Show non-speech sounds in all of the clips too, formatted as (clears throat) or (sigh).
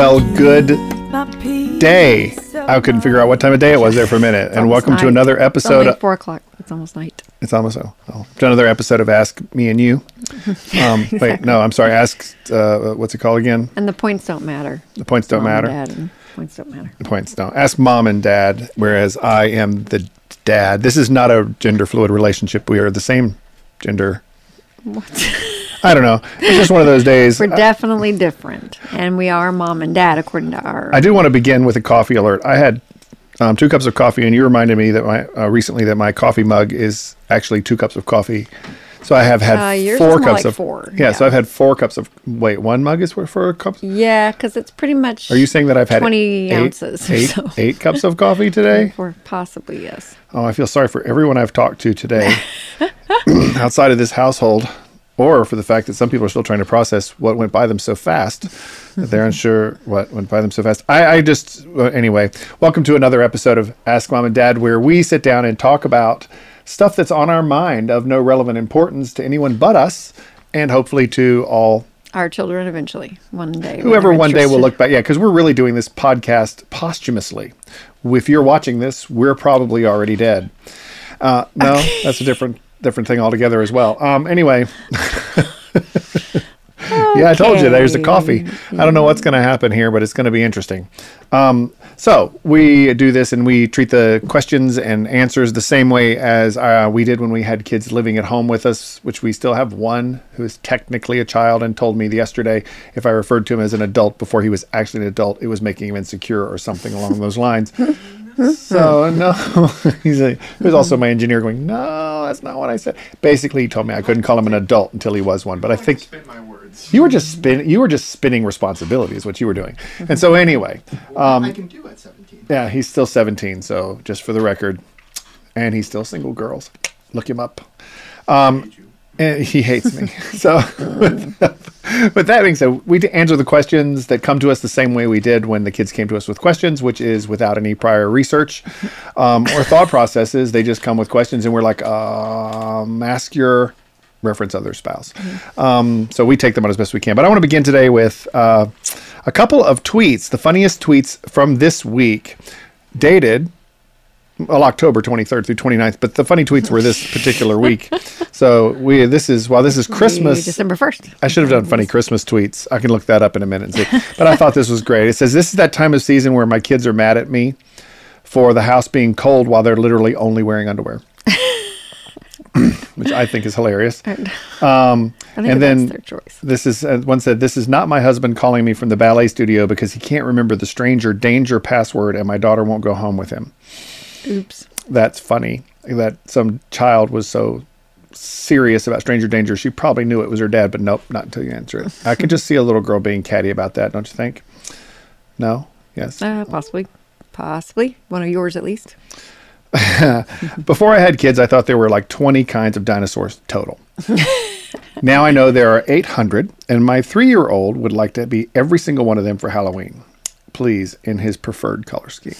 Well, good day. I couldn't figure out what time of day it was there for a minute. And welcome to night. another It's episode. only four o'clock. It's almost night. It's almost oh, oh, to another episode of Ask Me and You. (laughs) Um, Wait, no, I'm sorry. Ask uh, what's it called again? And the points don't matter. The points don't Mom matter. Points don't matter. The points don't. Ask mom and dad. Whereas I am the dad. This is not a gender fluid relationship. We are the same gender. What? (laughs) I don't know. It's just one of those days. We're definitely different, and we are mom and dad according to our. I do want to begin with a coffee alert. I had um, two cups of coffee, and you reminded me that my uh, recently that my coffee mug is actually two cups of coffee. So I have had Uh, four cups like of four, Yeah, so. I've had four cups of. Wait, one mug is for four cups. yeah, because it's pretty much. Are you saying that I've had 20 ounces eight, so. eight cups of coffee (laughs) today? Or possibly yes. Oh, I feel sorry for everyone I've talked to today (laughs) (coughs) outside of this household, or for the fact that some people are still trying to process what went by them so fast that they're unsure what went by them so fast. I, I just, anyway, welcome to another episode of Ask Mom and Dad, where we sit down and talk about stuff that's on our mind of no relevant importance to anyone but us, and hopefully to all Our children eventually one day. whoever one day will look back. Yeah, because we're really doing this podcast posthumously. If you're watching this, we're probably already dead. Uh, no, that's a different different thing altogether as well. Um, anyway, (laughs) yeah, I told you there's the coffee. I don't know what's going to happen here, but it's going to be interesting. Um, so we do this and we treat the questions and answers the same way as uh, we did when we had kids living at home with us, which we still have one who is technically a child and told me yesterday if I referred to him as an adult before he was actually an adult, it was making him insecure or something along those lines. So no, (laughs) he's a. He was also my engineer going. No, that's not what I said. Basically, he told me I couldn't call him an adult until he was one. But I think spit my words. you were just spin. You were just spinning responsibility is what you were doing. And so anyway, um, I can do at 17. yeah, he's still 17. So just for the record, and he's still single. Girls, look him up. Um, and he hates me. (laughs) so, (laughs) with that being said, we answer the questions that come to us the same way we did when the kids came to us with questions, which is without any prior research (laughs) um, or thought processes. They just come with questions, and we're like, um, ask your reference other spouse. Um, so we take them on as best we can. But I want to begin today with uh, a couple of tweets, the funniest tweets from this week, dated well, October 23rd through 29th, but the funny tweets were this (laughs) particular week. So we this is while this is Christmas. December first. I should have done funny Christmas tweets. I can look that up in a minute and see. But I thought this was great. It says this is that time of season where my kids are mad at me for the house being cold while they're literally only wearing underwear. (laughs) Which I think is hilarious. Um, think and then this is uh, one said this is not my husband calling me from the ballet studio because he can't remember the stranger danger password and my daughter won't go home with him Oops. that's funny that some child was so serious about stranger danger she probably knew it was her dad but nope not until you answer it (laughs) i could just see a little girl being catty about that don't you think no yes Uh, possibly. Possibly. One of yours at least. (laughs) before i had kids i thought there were like 20 kinds of dinosaurs total (laughs) now i know there are 800 and my three-year-old would like to be every single one of them for halloween please in his preferred color scheme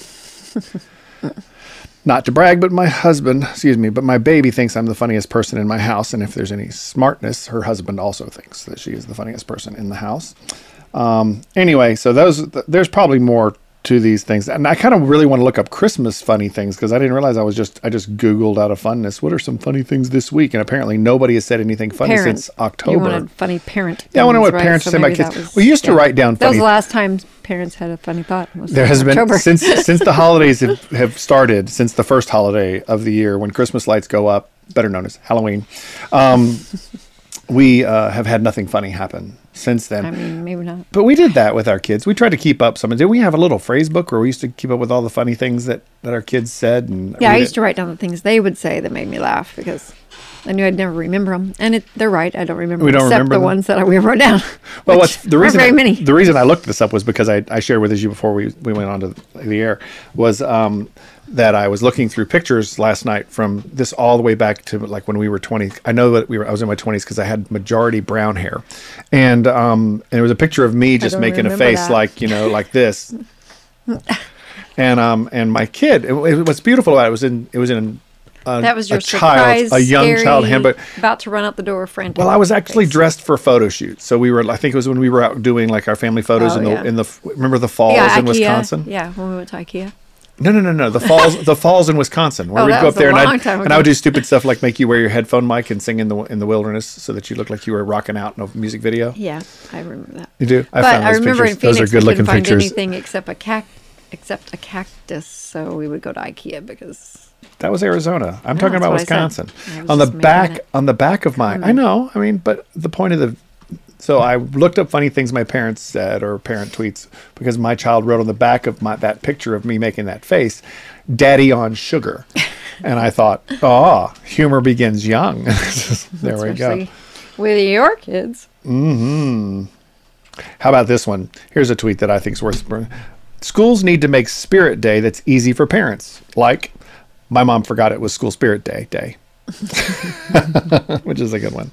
Not to brag, but my husband, excuse me, but my baby thinks I'm the funniest person in my house. And if there's any smartness, her husband also thinks that she is the funniest person in the house. Um, anyway, so those, there's probably more to these things. And I kind of really want to look up Christmas funny things because I didn't realize I was just, I just Googled out of funness. What are some funny things this week? And apparently nobody has said anything funny Parent. since October. You wanted funny parent. Yeah, I wonder what right? parents So say about kids. was- We used to write down That was the last time parents had a funny thought. There has October. been since (laughs) since the holidays have, have started, since the first holiday of the year when Christmas lights go up, better known as Halloween. Um, (laughs) we uh, have had nothing funny happen since then. I mean, maybe not. but we did that with our kids. We tried to keep up some. Did we have a little phrase book where we used to keep up with all the funny things that, that our kids said? And Yeah, I used it? to write down the things they would say that made me laugh because I knew I'd never remember them. And it, they're right. I don't remember We don't except remember the them? ones that we wrote down. (laughs) Well, what's the reason? Very I, many. The reason I looked this up was because I, I shared with you before we, we went on to the air was um, that I was looking through pictures last night from this all the way back to like when we were 20. I know that we were I was in my 20s because I had majority brown hair, and um, and it was a picture of me just making a face that. like you know like this. (laughs) And um and my kid, it, it- what's beautiful about it was in it was in a, That was your a child, surprise, a young child handbook. About to run out the door, friend. Well, I was actually face. dressed for photo shoots. So we were, I think it was when we were out doing like our family photos Oh, in the yeah. in the remember the falls yeah, in IKEA. Wisconsin. Yeah, when we went to IKEA. No, no, no, no. The falls, the falls in Wisconsin, where Oh, we'd that go was up there a and I'd, and I would do stupid stuff like make you wear your headphone mic and sing in the in the wilderness so that you look like you were rocking out in a music video. Yeah, I remember that. You do. I but found I remember pictures. in Phoenix, those are good looking find pictures. anything except a cac- except a cactus, so we would go to IKEA because That was Arizona. I'm No, talking about what I said. Wisconsin. On the back, it. on the back of mine. I know. I mean, but the point of the. So I looked up funny things my parents said or parent tweets because my child wrote on the back of my that picture of me making that face, "Daddy on sugar," (laughs) and I thought, oh, humor begins young. (laughs) there we go. with your kids. Hmm. How about this one? Here's a tweet that I think is worth. Schools need to make Spirit Day that's easy for parents. Like, my mom forgot it was School Spirit Day day, (laughs) which is a good one.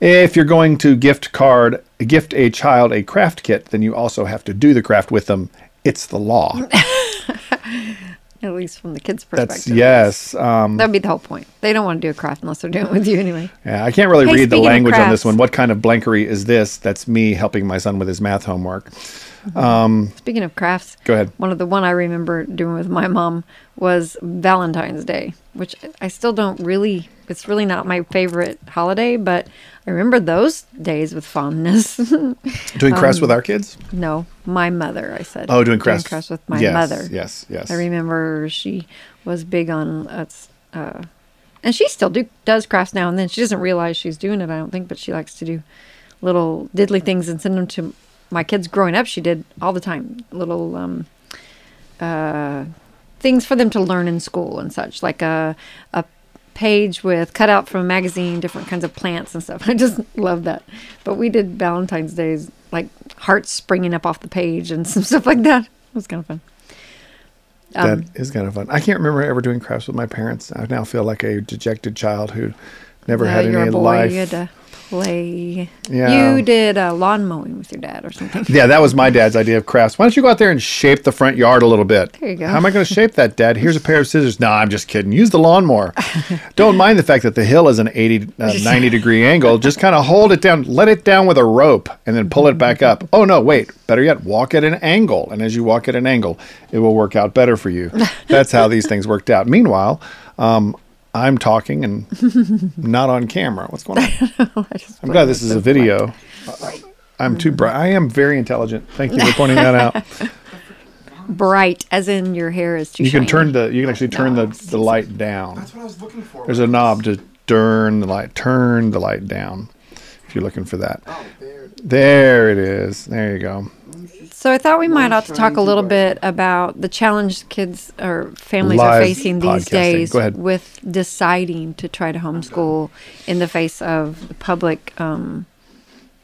If you're going to gift card gift a child a craft kit, then you also have to do the craft with them. It's the law. (laughs) At least from the kids' perspective. That's yes. Um, That'd be the whole point. They don't want to do a craft unless they're doing it with you anyway. yeah, I can't really Hey, read the language on this one. What kind of blankery is this? That's me helping my son with his math homework. Speaking of crafts, Go ahead. One of the one I remember doing with my mom was Valentine's Day, which I still don't really. It's really not my favorite holiday, but I remember those days with fondness. (laughs) Doing crafts with our kids? no, my mother. I said. Oh, doing crafts. with my yes, mother. Yes, yes. I remember she was big on uh, uh, and she still do does crafts now and then. She doesn't realize she's doing it, I don't think, but she likes to do little diddly things and send them to my kids. Growing up, she did all the time little um, uh, things for them to learn in school and such, like a a page with cut out from a magazine, different kinds of plants and stuff. (laughs) I just love that. But we did Valentine's days, like hearts springing up off the page and (laughs) some stuff like that. It was kind of fun. Um, that is kind of fun. I can't remember ever doing crafts with my parents. I now feel like a dejected child who never No, had any boy. life. Play. Yeah. You did uh, lawn mowing with your dad or something. Yeah, that was my dad's idea of crafts. Why don't you go out there and shape the front yard a little bit? There you go. How am I going to shape that, Dad? Here's a pair of scissors. No, I'm just kidding. Use the lawnmower. (laughs) Don't mind the fact that the hill is an 80, uh, (laughs) 90 degree angle. Just kind of hold it down, let it down with a rope, and then pull it back up. Oh, no, wait. Better yet, walk at an angle. And as you walk at an angle, it will work out better for you. (laughs) That's how these things worked out. Meanwhile, um, I'm talking and (laughs) not on camera. What's going on? (laughs) I just I'm glad this is a video. I'm too bright. I am very intelligent. Thank you for (laughs) pointing that out. bright, as in your hair is too. You can shiny. turn the you can actually turn the, the light down. That's what I was looking for. There's a knob to turn the light turn the light down. If you're looking for that. Oh, there. There it is. There you go. So I thought we might ought to talk a little too bit about the challenge kids or families Live are facing these days with deciding to try to homeschool in the face of the public um,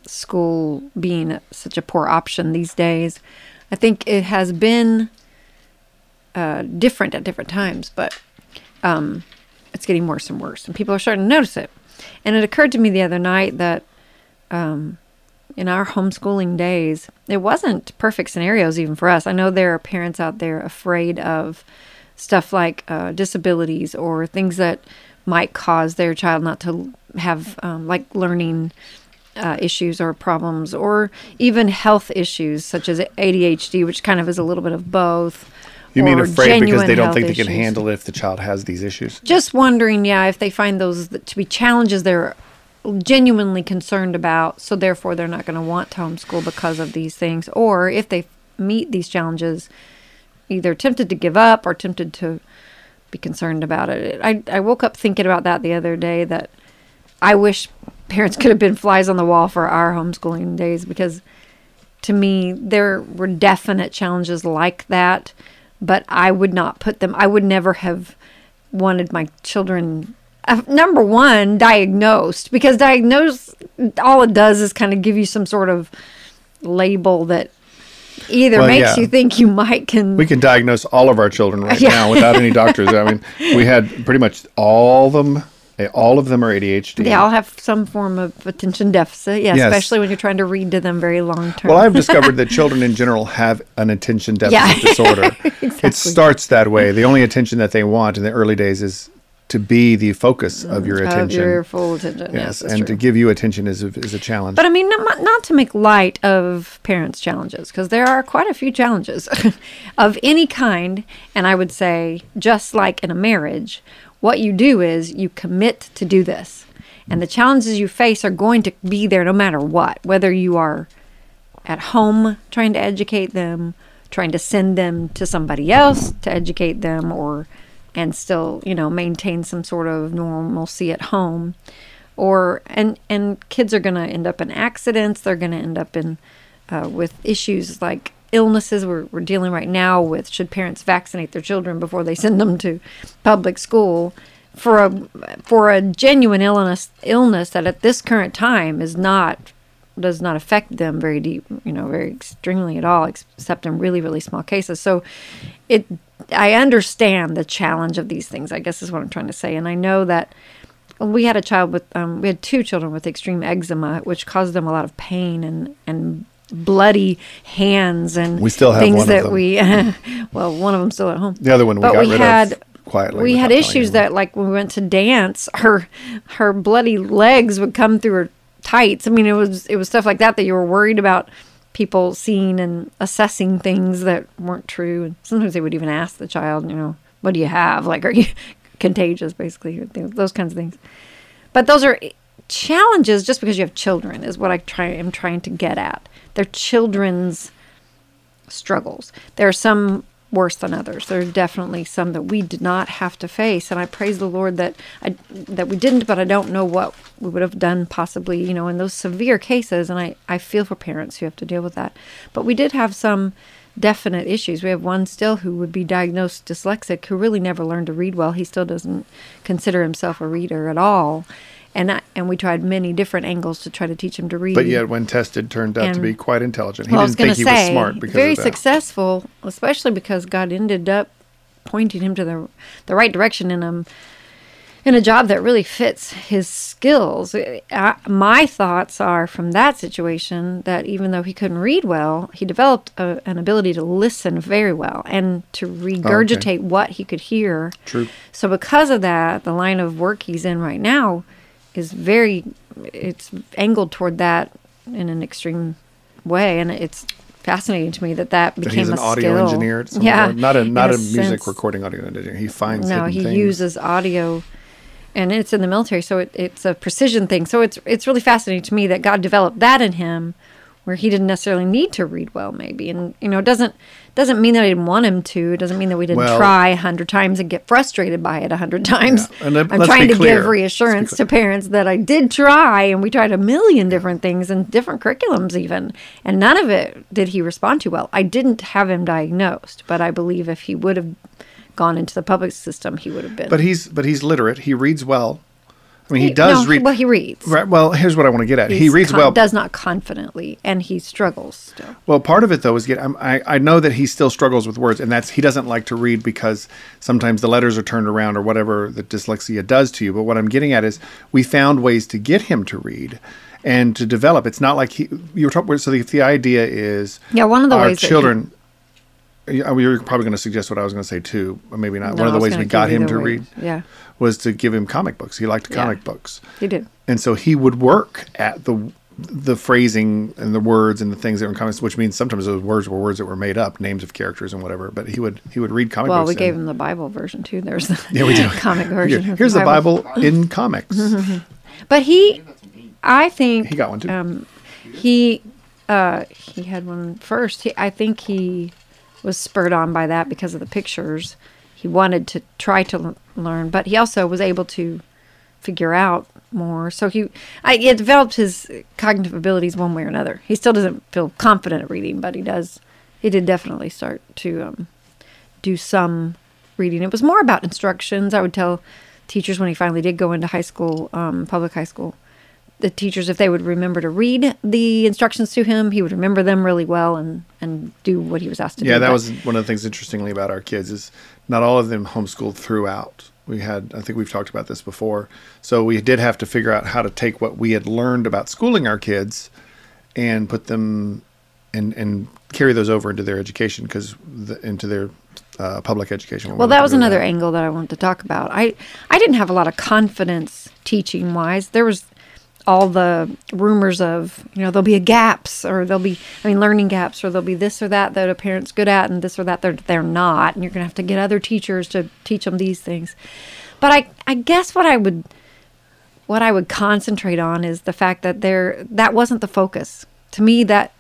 school being such a poor option these days. I think it has been uh, different at different times, but um, it's getting worse and worse, and people are starting to notice it. And it occurred to me the other night that in our homeschooling days, it wasn't perfect scenarios even for us. I know there are parents out there afraid of stuff like uh, disabilities or things that might cause their child not to have um, like learning uh, issues or problems or even health issues such as ADHD, which kind of is a little bit of both. You mean afraid because they don't think they can issues. handle it if the child has these issues? Just wondering, yeah, if they find those to be challenges they're genuinely concerned about, so therefore they're not going to want to homeschool because of these things, or if they meet these challenges, either tempted to give up or tempted to be concerned about it. I, I woke up thinking about that the other day that I wish parents (laughs) could have been flies on the wall for our homeschooling days because to me there were definite challenges like that but i would not put them i would never have wanted my children uh, number one diagnosed because diagnosed, all it does is kind of give you some sort of label that either Well, makes yeah. you think you might can We can diagnose all of our children right Yeah. now without any (laughs) doctors. I mean, we had pretty much all of them. eh, All of them are ADHD. they all have some form of attention deficit yeah Yes. especially when you're trying to read to them very long term Well, I've discovered (laughs) that children in general have an attention deficit Yeah. (laughs) disorder. It starts that way. The only attention that they want in the early days is to be the focus of mm, your attention. Of your full attention. Yes, yes, and true. to give you attention is a, is a challenge. But I mean, not, not to make light of parents' challenges, because there are quite a few challenges (laughs) of any kind. And I would say, just like in a marriage, what you do is you commit to do this. And the challenges you face are going to be there no matter what, whether you are at home trying to educate them, trying to send them to somebody else to educate them, or and still, you know, maintain some sort of normalcy at home. Or and and kids are going to end up in accidents. They're going to end up in uh, with issues like illnesses. We're, we're dealing right now with should parents vaccinate their children before they (laughs) send them to public school? For a for a genuine illness illness that at this current time is not does not affect them very deep you know very extremely at all except in really really small cases. So it i understand the challenge of these things i guess is what i'm trying to say. And i know that we had a child with um, we had two children with extreme eczema which caused them a lot of pain and and bloody hands and We still have things one of that we (laughs) well one of them still at home. The other one we but got we rid had of quietly. we had issues that like when we went to dance her her bloody legs would come through her tights. I mean it was it was stuff like that that you were worried about people seeing and assessing things that weren't true. And sometimes they would even ask the child you know what do you have? Like are you (laughs) contagious basically those kinds of things. But those are eh, challenges just because you have children is what i try am trying to get at. They're children's struggles. There are some worse than others. There are definitely some that we did not have to face, and I praise the Lord that I that we didn't. But I don't know what we would have done possibly, you know, in those severe cases. And I I feel for parents who have to deal with that. But we did have some definite issues. We have one still who would be diagnosed dyslexic who really never learned to read well. He still doesn't consider himself a reader at all. And I, and we tried many different angles to try to teach him to read. But yet, when tested, turned out to be quite intelligent. He Well, I was didn't think he say, was smart because very successful, especially because God ended up pointing him to the the right direction in a in a job that really fits his skills. I, my thoughts are from that situation that even though he couldn't read well, he developed a, an ability to listen very well and to regurgitate what he could hear. True. So because of that, the line of work he's in right now is very it's angled toward that in an extreme way and it's fascinating to me that that That became he's an a audio skill. engineer. Yeah point. not a not in a, music sense. recording audio engineer. He finds no he things. uses audio and it's in the military so it, it's a precision thing so it's it's really fascinating to me that god developed that in him where he didn't necessarily need to read well maybe. And you know it doesn't doesn't mean that i didn't want him to. It doesn't mean that we didn't Well- try a hundred times and get frustrated by it a hundred times. Yeah, and let- i'm trying to give reassurance to parents that i did try and we tried a million different things and different curriculums even. And none of it did he respond to well. I didn't have him diagnosed but i believe if he would have gone into the public system he would have been. But he's but he's literate. He reads well. I mean, he, He- does no, read. well, he reads. Right. Well, here's what I want to get at. he reads con- well. does not confidently, and he struggles still. Well, part of it though is get. I I know that he still struggles with words, and that's he doesn't like to read because sometimes the letters are turned around or whatever the dyslexia does to you. But what I'm getting at is we found ways to get him to read and to develop. It's not like he you were talking. So the, the idea is Yeah, one of the ways that he- Yeah, were probably going to suggest what I was going to say too, but maybe not. No, One of the ways we got him to way- read Yeah, was to give him comic books. He liked Yeah. comic books he did. and so he would work at the the phrasing and the words and the things that were in comics, which means sometimes those words were words that were made up, names of characters and whatever. But he would he would read comic Well, books. Well, we gave and- him the Bible version too. There's the Yeah, we do. (laughs) comic version. of here's the Bible in comics. (laughs) But he, I think He got one too. Um, he uh, he had one first. He, I think he was spurred on by that because of the pictures. He wanted to try to learn, but he also was able to figure out more. So he, I, he developed his cognitive abilities one way or another. He still doesn't feel confident at reading, but he does. He did definitely start to um, do some reading. It was more about instructions. I would tell teachers when he finally did go into high school, um, public high school, the teachers if they would remember to read the instructions to him, he would remember them really well and and do what he was asked to do. yeah, that But- was one of the things interestingly about our kids is not all of them homeschooled throughout. We had, I think we've talked about this before. So we did have to figure out how to take what we had learned about schooling our kids and put them and and carry those over into their education because the, into their uh, public education. Well, that was another angle that I wanted to talk about. I I didn't have a lot of confidence teaching wise. There was all the rumors of you know there'll be a gaps or there'll be I mean learning gaps or there'll be this or that that a parent's good at and this or that they're they're not and you're gonna have to get other teachers to teach them these things. But I I guess what I would what I would concentrate on is the fact that there that wasn't the focus. To me that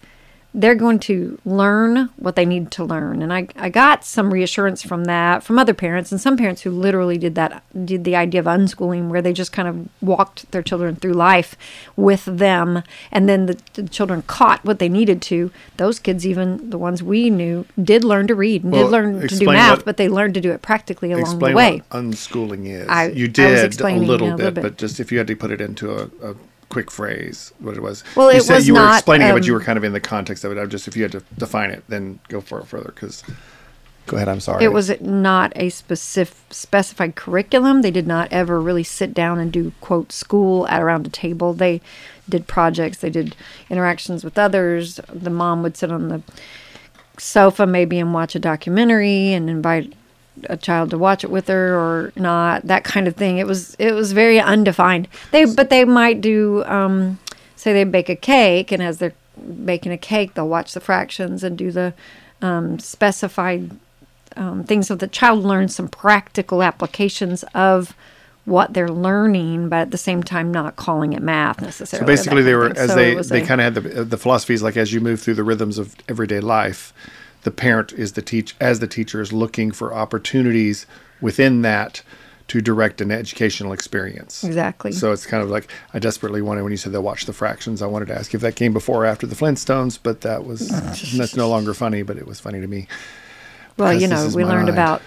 they're going to learn what they need to learn. And I, I got some reassurance from that from other parents and some parents who literally did that, did the idea of unschooling where they just kind of walked their children through life with them. And then the, the children caught what they needed to. Those kids, even the ones we knew, did learn to read and Well, did learn to do math, what- but they learned to do it practically along the way. what unschooling is. I- you was did a little, a little bit. but just if you had to put it into a, a quick phrase, what it was. Well, you it was you were not, explaining it, but you um, were kind of in the context of it. I'm just if you had to define it, then go for it further. Because go ahead. I'm sorry. It was not a specific specified curriculum. They did not ever really sit down and do quote school at around a table. They did projects. They did interactions with others. The mom would sit on the sofa maybe and watch a documentary and invite a child to watch it with her or not that kind of thing it was it was very undefined they but they might do um say they bake a cake and as they're baking a cake they'll watch the fractions and do the um, specified um, things so the child learns some practical applications of what they're learning, but at the same time not calling it math necessarily. So basically, they were thing. as So they they kind of had the the philosophies like as you move through the rhythms of everyday life, the parent is the teach as the teacher is looking for opportunities within that to direct an educational experience. Exactly. So it's kind of like I desperately wanted when you said they'll watch the fractions. I wanted to ask if that came before or after the Flintstones, but that was mm. that's no longer funny. But it was funny to me. well, you know, we learned mind. about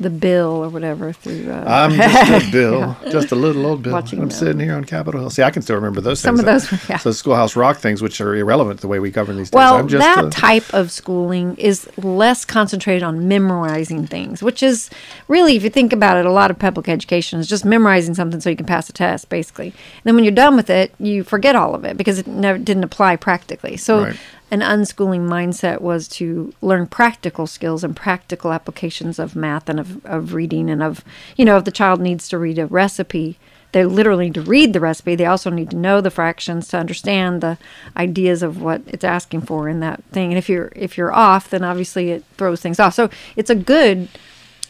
the bill or whatever through. Uh, I'm just a (laughs) Bill, just a little old Bill. Watching I'm sitting here on Capitol Hill. See, I can still remember those things. Some things. of those, yeah. So Schoolhouse Rock things, which are irrelevant the way we govern these days. Well, that a- type of schooling is less concentrated on memorizing things, which is really, if you think about it, a lot of public education is just memorizing something so you can pass a test, basically. And then when you're done with it, you forget all of it because it never didn't apply practically. So, Right. An unschooling mindset was to learn practical skills and practical applications of math and of, of reading and of, you know, if the child needs to read a recipe, they literally need to read the recipe. They also need to know the fractions to understand the ideas of what it's asking for in that thing. And if you're if you're off, then obviously it throws things off. So it's a good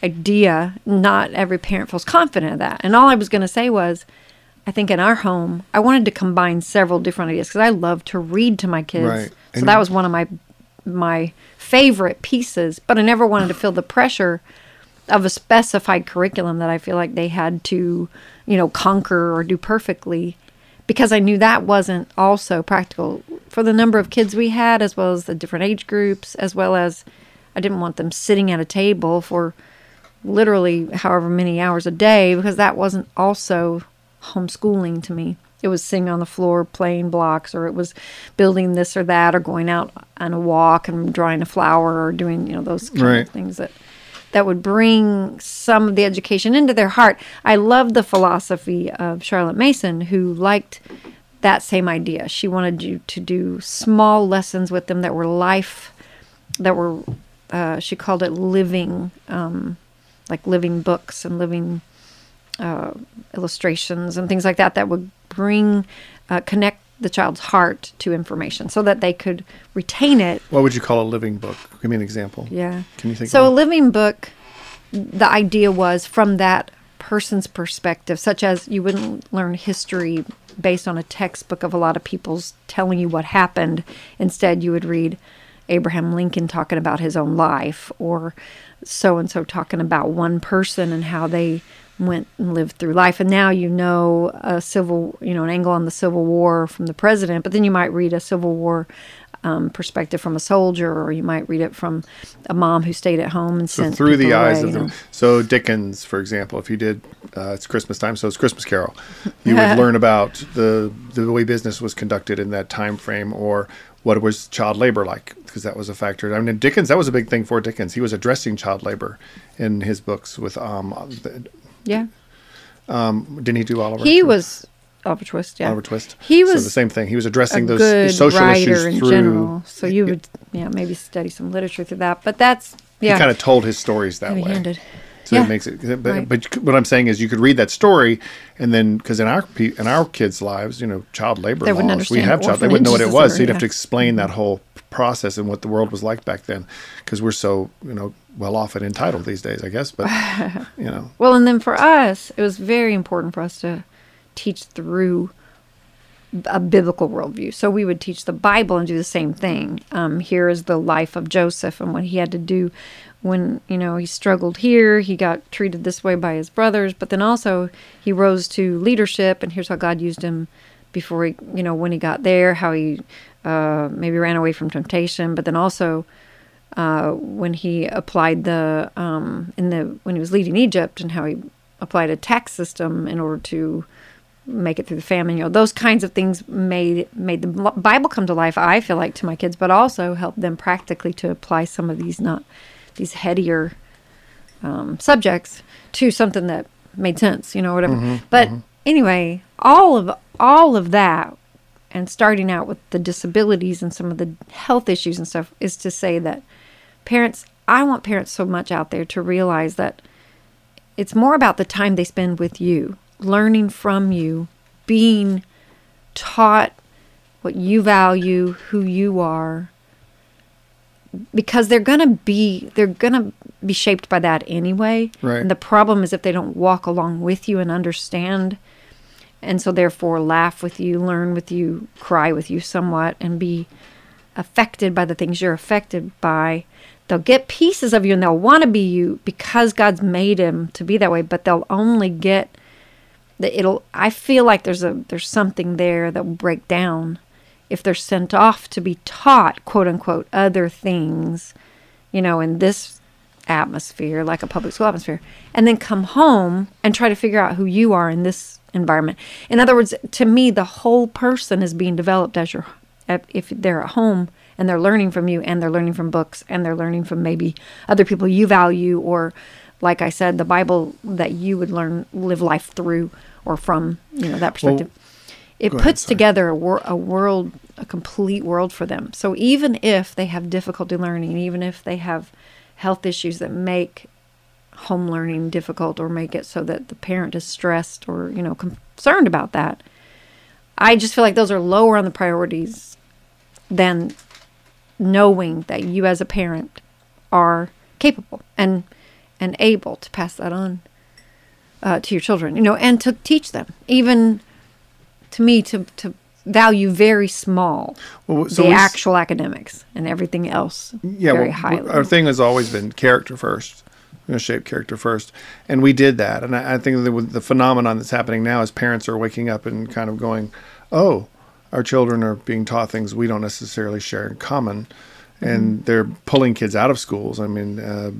idea. Not every parent feels confident of that. And all I was going to say was, I think in our home, I wanted to combine several different ideas because I love to read to my kids. Right. So that was one of my my favorite pieces. But I never wanted to feel the pressure of a specified curriculum that I feel like they had to, you know, conquer or do perfectly because I knew that wasn't also practical for the number of kids we had, as well as the different age groups, as well as I didn't want them sitting at a table for literally however many hours a day because that wasn't also homeschooling to me. It was sitting on the floor playing blocks, or it was building this or that, or going out on a walk and drawing a flower, or doing you know those kind Right. of things that that would bring some of the education into their heart. I love the philosophy of Charlotte Mason, who liked that same idea. She wanted you to do small lessons with them that were life, that were, uh, she called it living, um, like living books and living uh, illustrations and things like that, that would bring, uh, connect the child's heart to information so that they could retain it what would you call a living book? Give me an example. yeah. Can you think So a living book, the idea was from that person's perspective, such as you wouldn't learn history based on a textbook of a lot of people's telling you what happened. Instead, you would read Abraham Lincoln talking about his own life, or so and so talking about one person and how they went and lived through life. And now you know a civil, you know, an angle on the Civil War from the president, but then you might read a Civil War um, perspective from a soldier, or you might read it from a mom who stayed at home and So sent through the eyes away, of you the know. so Dickens, for example, if you did, uh, it's Christmas time, so it's Christmas Carol. (laughs) You would learn about the the way business was conducted in that time frame, or what was child labor like, because that was a factor. I mean, Dickens, that was a big thing for Dickens. He was addressing child labor in his books with um, Yeah, um, didn't he do Oliver? he too? was Oliver Twist. Yeah, Oliver Twist. He was so the same thing. He was addressing those social issues in through. general. So you would, yeah, maybe study some literature through that. But that's yeah, He kind of told his stories that way. So Yeah. it makes it. But, Right. but what I'm saying is, you could read that story, and then because in our pe- in our kids' lives, you know, child labor They laws, we have child. They wouldn't know what it was. or- So you'd have to explain that whole process and what the world was like back then, because we're so you know well off and entitled these days, I guess. But (laughs) you know, Well, and then for us, it was very important for us to teach through a biblical worldview. So we would teach the Bible and do the same thing. Um, here is the life of Joseph and what he had to do when you know he struggled here. He got treated this way by his brothers, but then also he rose to leadership, and here's how God used him before he, you know, when he got there, how he uh, maybe ran away from temptation, but then also uh, when he applied the um, in the when he was leading Egypt and how he applied a tax system in order to make it through the famine. You know, those kinds of things made made the Bible come to life. I feel like to my kids, but also helped them practically to apply some of these not these headier um, subjects to something that made sense. You know, whatever. but anyway, all of all of that and starting out with the disabilities and some of the health issues and stuff is to say that parents i want parents so much out there to realize that it's more about the time they spend with you learning from you being taught what you value who you are because they're going to be they're going to be shaped by that anyway Right. and the problem is if they don't walk along with you and understand and so therefore laugh with you, learn with you, cry with you somewhat, and be affected by the things you're affected by. They'll get pieces of you and they'll want to be you because God's made him to be that way, but they'll only get the it'll I feel like there's a there's something there that will break down if they're sent off to be taught quote unquote other things, you know, in this atmosphere, like a public school atmosphere, and then come home and try to figure out who you are in this environment. In other words, to me, the whole person is being developed as you're, if they're at home and they're learning from you and they're learning from books and they're learning from maybe other people you value or, like I said, the Bible that you would learn, live life through or from, you know, that perspective. it go ahead, puts together a, wor- a world, a complete world for them. So even if they have difficulty learning, even if they have health issues that make home learning difficult or make it so that the parent is stressed or you know concerned about that. I just feel like those are lower on the priorities than knowing that you as a parent are capable and and able to pass that on uh, to your children you know and to teach them. Even to me to to value very small Well, so the s- actual academics and everything else yeah, very well, highly. our thing has always been character first. Going to shape character first, and we did that. And I, I think the, the phenomenon that's happening now is parents are waking up and kind of going, "Oh, our children are being taught things we don't necessarily share in common," and they're pulling kids out of schools. I mean. Uh,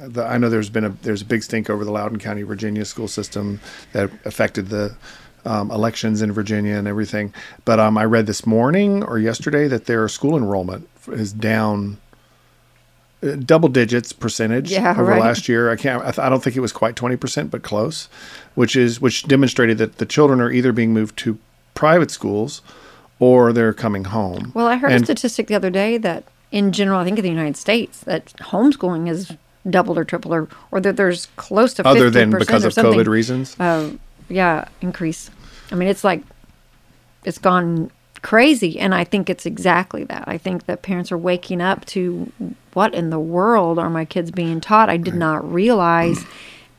the, I know there's been a there's a big stink over the Loudoun County, Virginia school system that affected the um, elections in Virginia and everything. But um, I read this morning or yesterday that their school enrollment is down double digits percentage Yeah, over right. last year. I can't. I, th- I don't think it was quite twenty percent, but close, which is which demonstrated that the children are either being moved to private schools or they're coming home. Well, I heard a statistic the other day that in general, I think in the United States, that homeschooling is doubled or tripled, or, or that there's close to 50% other than because of COVID reasons. Uh, yeah, increase. I mean, it's like it's gone crazy, and I think it's exactly that. I think that parents are waking up to what in the world are my kids being taught? I did not realize,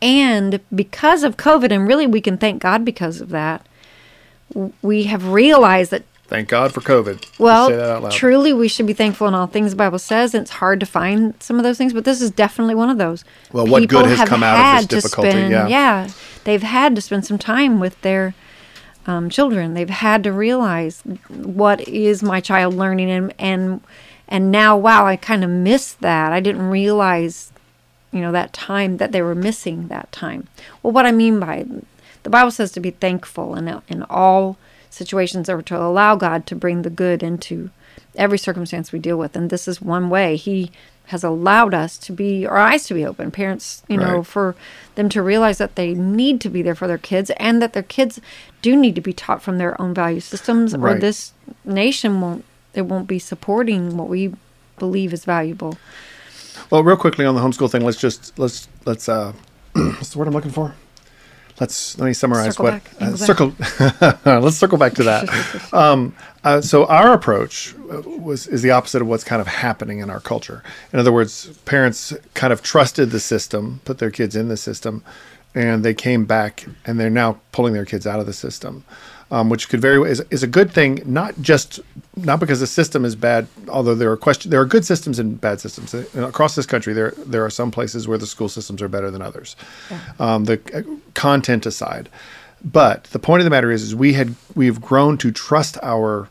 and because of COVID, and really we can thank God because of that. We have realized that Thank God for COVID. Well, say that out loud. truly, we should be thankful in all things the Bible says. And it's hard to find some of those things, but this is definitely one of those. Well, what good has come out of this difficulty, spend- yeah. they've had to spend some time with their um, children. They've had to realize what is my child learning, and and and now, wow, I kind of missed that. I didn't realize, you know, that time that they were missing that time. Well, what I mean by the Bible says to be thankful in in all situations, or to allow God to bring the good into every circumstance we deal with, and this is one way. He has allowed us to be our eyes to be open. Parents, you know, for them to realize that they need to be there for their kids and that their kids do need to be taught from their own value systems, or Right. this nation won't it won't be supporting what we believe is valuable. Well, real quickly on the homeschool thing, let's just let's let's uh, (clears throat) what's the word I'm looking for? Let's let me summarize Circle what uh, circle. (laughs) let's circle back to that. (laughs) um, uh, so our approach uh, was is the opposite of what's kind of happening in our culture. In other words, parents kind of trusted the system, put their kids in the system, and they came back and they're now pulling their kids out of the system. Um, which could very is, is a good thing, not just not because the system is bad. Although there are question, there are good systems and bad systems Uh, across this country. There there are some places where the school systems are better than others. Um, the uh, content aside, but the point of the matter is, is we had we've grown to trust our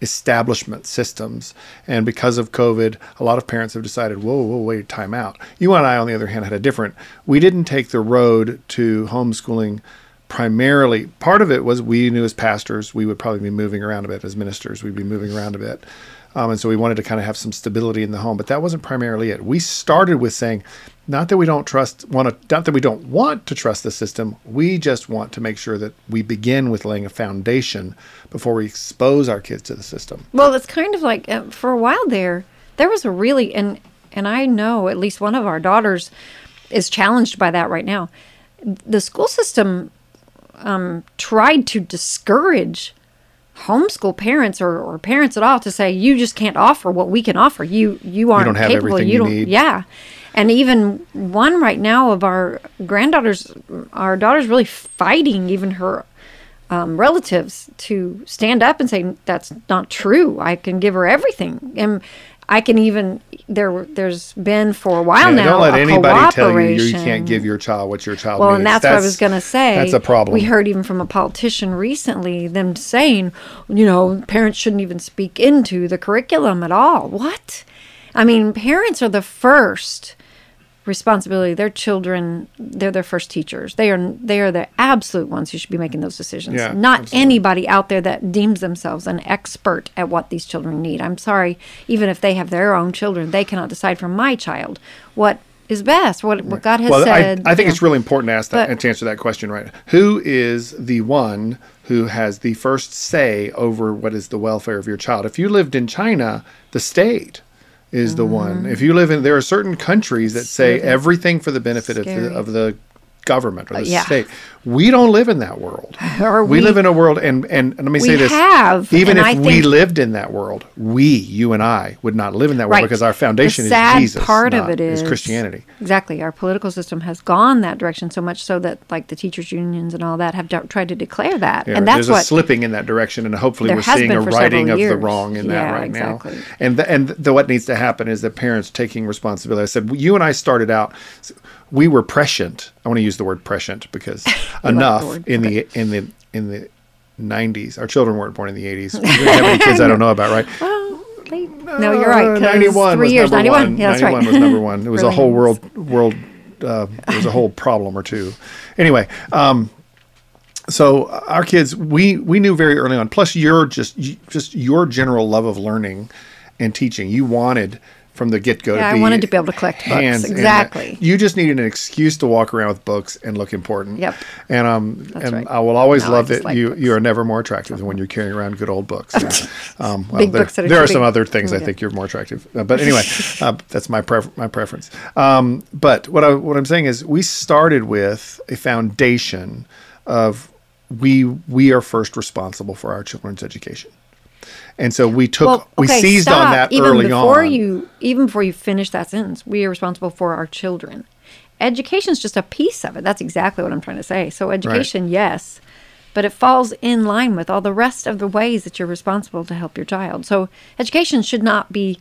establishment systems. And because of COVID, a lot of parents have decided, whoa, whoa, wait, time out. You and I, on the other hand, had a different, we didn't take the road to homeschooling primarily. Part of it was we knew as pastors, we would probably be moving around a bit. As ministers, we'd be moving around a bit. Um, and so we wanted to kind of have some stability in the home, but that wasn't primarily it. We started with saying, not that we don't trust, want to, not that we don't want to trust the system. We just want to make sure that we begin with laying a foundation before we expose our kids to the system. Well, it's kind of like uh, for a while there, there was a really and and I know at least one of our daughters is challenged by that right now. The school system um, tried to discourage homeschool parents or, or parents at all to say you just can't offer what we can offer. You you aren't don't have capable. you you don't. need. Yeah. And even one right now of our granddaughters, our daughter's really fighting even her um, relatives to stand up and say that's not true. I can give her everything, and I can even there. There's been for a while Yeah, now. don't let a anybody tell you you can't give your child what your child Well, needs. and that's, what I was going to say. That's a problem. We heard even from a politician recently them saying, you know, parents shouldn't even speak into the curriculum at all. What? I mean, parents are the first responsibility. Their children, they're their first teachers. They are they are the absolute ones who should be making those decisions. Yeah, Not absolutely. anybody out there that deems themselves an expert at what these children need. I'm sorry, even if they have their own children, they cannot decide for my child what is best, what what God has well, said. I, I think you it's really important to ask that But- and to answer that question right. Who is the one who has the first say over what is the welfare of your child? If you lived in China, the state is the one. Mm-hmm. If you live in, there are certain countries that say everything for the benefit of the, of the government or the Uh, yeah. state. We don't live in that world. (laughs) Or we, we- live in a world, and, and, let me say this: have, even if I we lived in that world, we, you and I, would not live in that world because our foundation the sad is Jesus. part of it is Christianity. Exactly, our political system has gone that direction so much so that like the teachers' unions and all that have d- tried to declare that, Yeah, and that's there's what a slipping in that direction, and hopefully we're seeing a righting of the wrong in that right exactly. now. And the, and the, what needs to happen is that parents taking responsibility. I said you and I started out, we were prescient. I want to use the word prescient because (laughs) the enough word. in the in the in the 90s. Our children weren't born in the 80s. (laughs) We didn't have any kids I don't know about, right? Well, they- no, you're right. Uh, 'cause 91 three was years, number 91. one. Yeah, 91 right. was number one. It was a (laughs) whole world world. Uh, there was a whole problem or two. Anyway, um, so our kids, we we knew very early on. Plus, your just just your general love of learning and teaching. You wanted from the get go. Yeah, I wanted to be able to collect books. Exactly. You just needed an excuse to walk around with books and look important. Yep. And um and right. I will always No, love that like you books. you are never more attractive than when you're carrying around good old books. (laughs) um, well, Big there, books that are there are some big. other things I Yeah. think you're more attractive. Uh, but anyway, (laughs) uh, that's my pref- my preference. Um, but what I what I'm saying is we started with a foundation of we we are first responsible for our children's education. And so we took we seized on that even early before on. you even before you finish that sentence we are responsible for our children. Education is just a piece of it. That's exactly what i'm trying to say. So education yes but it falls in line with all the rest of the ways that you're responsible to help your child. So education should not be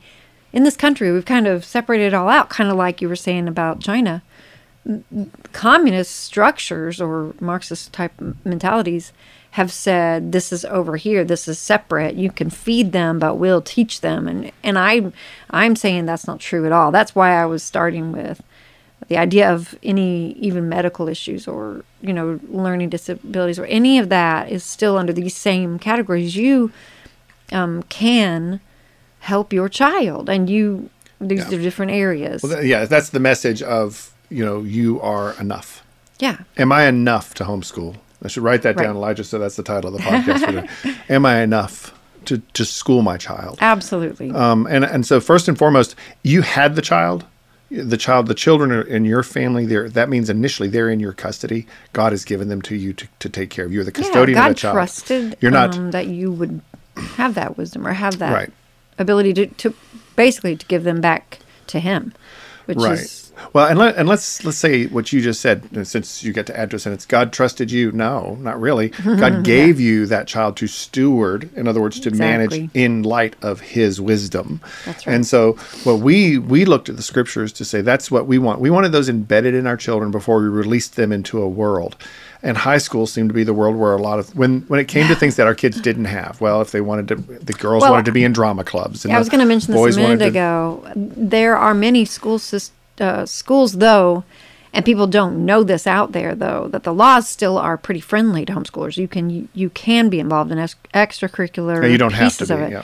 in this country we've kind of separated it all out kind of like you were saying about china communist structures or Marxist type mentalities have said this is over here, this is separate. You can feed them, but we'll teach them. And and I I'm saying that's not true at all. That's why I was starting with the idea of any even medical issues or you know learning disabilities or any of that is still under these same categories. You um, can help your child, and you These Yeah. are different areas. Well, yeah, that's the message of you know you are enough. yeah. Am I enough to homeschool? I should write that Right. down, Elijah. So that's the title of the podcast. for. (laughs) Am I enough to to school my child? Absolutely. Um, and and so first and foremost, you had the child, the child, the children are in your family. There, that means initially they're in your custody. God has given them to you to, to take care of. You're the yeah, custodian God of the child. trusted You're not um, that you would have that wisdom or have that Right. ability to, to basically to give them back to Him, which right. is well, and let, and let's let's say what you just said. uh, Since you get to add to a sentence, God trusted you. No, not really. (laughs) God gave you that child to steward. In other words, to manage in light of His wisdom. That's right. And so, what we we looked at the scriptures to say that's what we want. We wanted those embedded in our children before we released them into a world. And high school seemed to be the world where a lot of when when it came to things that our kids didn't have. Well, if they wanted to, the girls Well, wanted to be in drama clubs. And Yeah, I was going to mention this boys a minute wanted to- ago. There are many school sys- uh, schools, though, and people don't know this out there, though, that the laws still are pretty friendly to homeschoolers. You can you, you can be involved in ex- extracurricular. Yeah, you don't have to be. it. Yeah.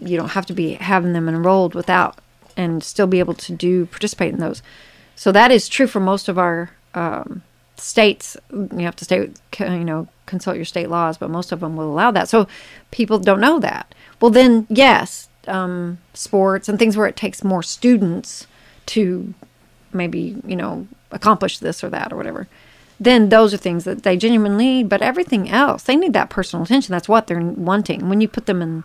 You don't have to be having them enrolled without, and still be able to do participate in those. So that is true for most of our um, states. You have to stay, you know, consult your state laws, but most of them will allow that. So people don't know that. Well, then yes, um, sports and things where it takes more students to maybe you know accomplish this or that or whatever. Then those are things that they genuinely need. But everything else, they need that personal attention. That's what they're wanting. When you put them in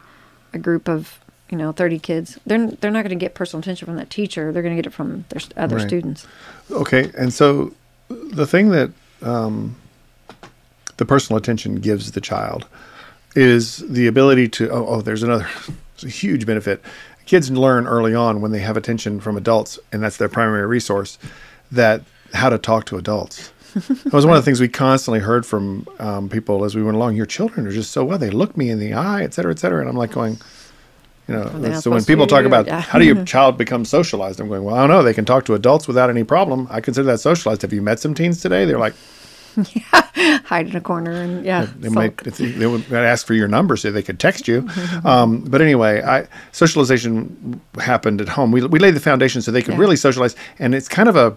a group of you know 30 kids, they're they're not going to get personal attention from that teacher. They're going to get it from their other Right. students. Okay, and so the thing that um, the personal attention gives the child is the ability to. Oh, oh there's another (laughs) it's a huge benefit. Kids learn early on when they have attention from adults, and that's their primary resource. That how to talk to adults. That was one of the things we constantly heard from um, people as we went along. Your children are just so well; they look me in the eye, et cetera, et cetera. And I'm like going, you know, they're so when people talk about how do your (laughs) child become socialized, I'm going, well, I don't know. They can talk to adults without any problem. I consider that socialized. Have you met some teens today? They're like, (laughs) Yeah, hide in a corner and yeah, they might they would ask for your number so they could text you. (laughs) Um, but anyway, I socialization happened at home. We we laid the foundation so they could Yeah. really socialize, and it's kind of a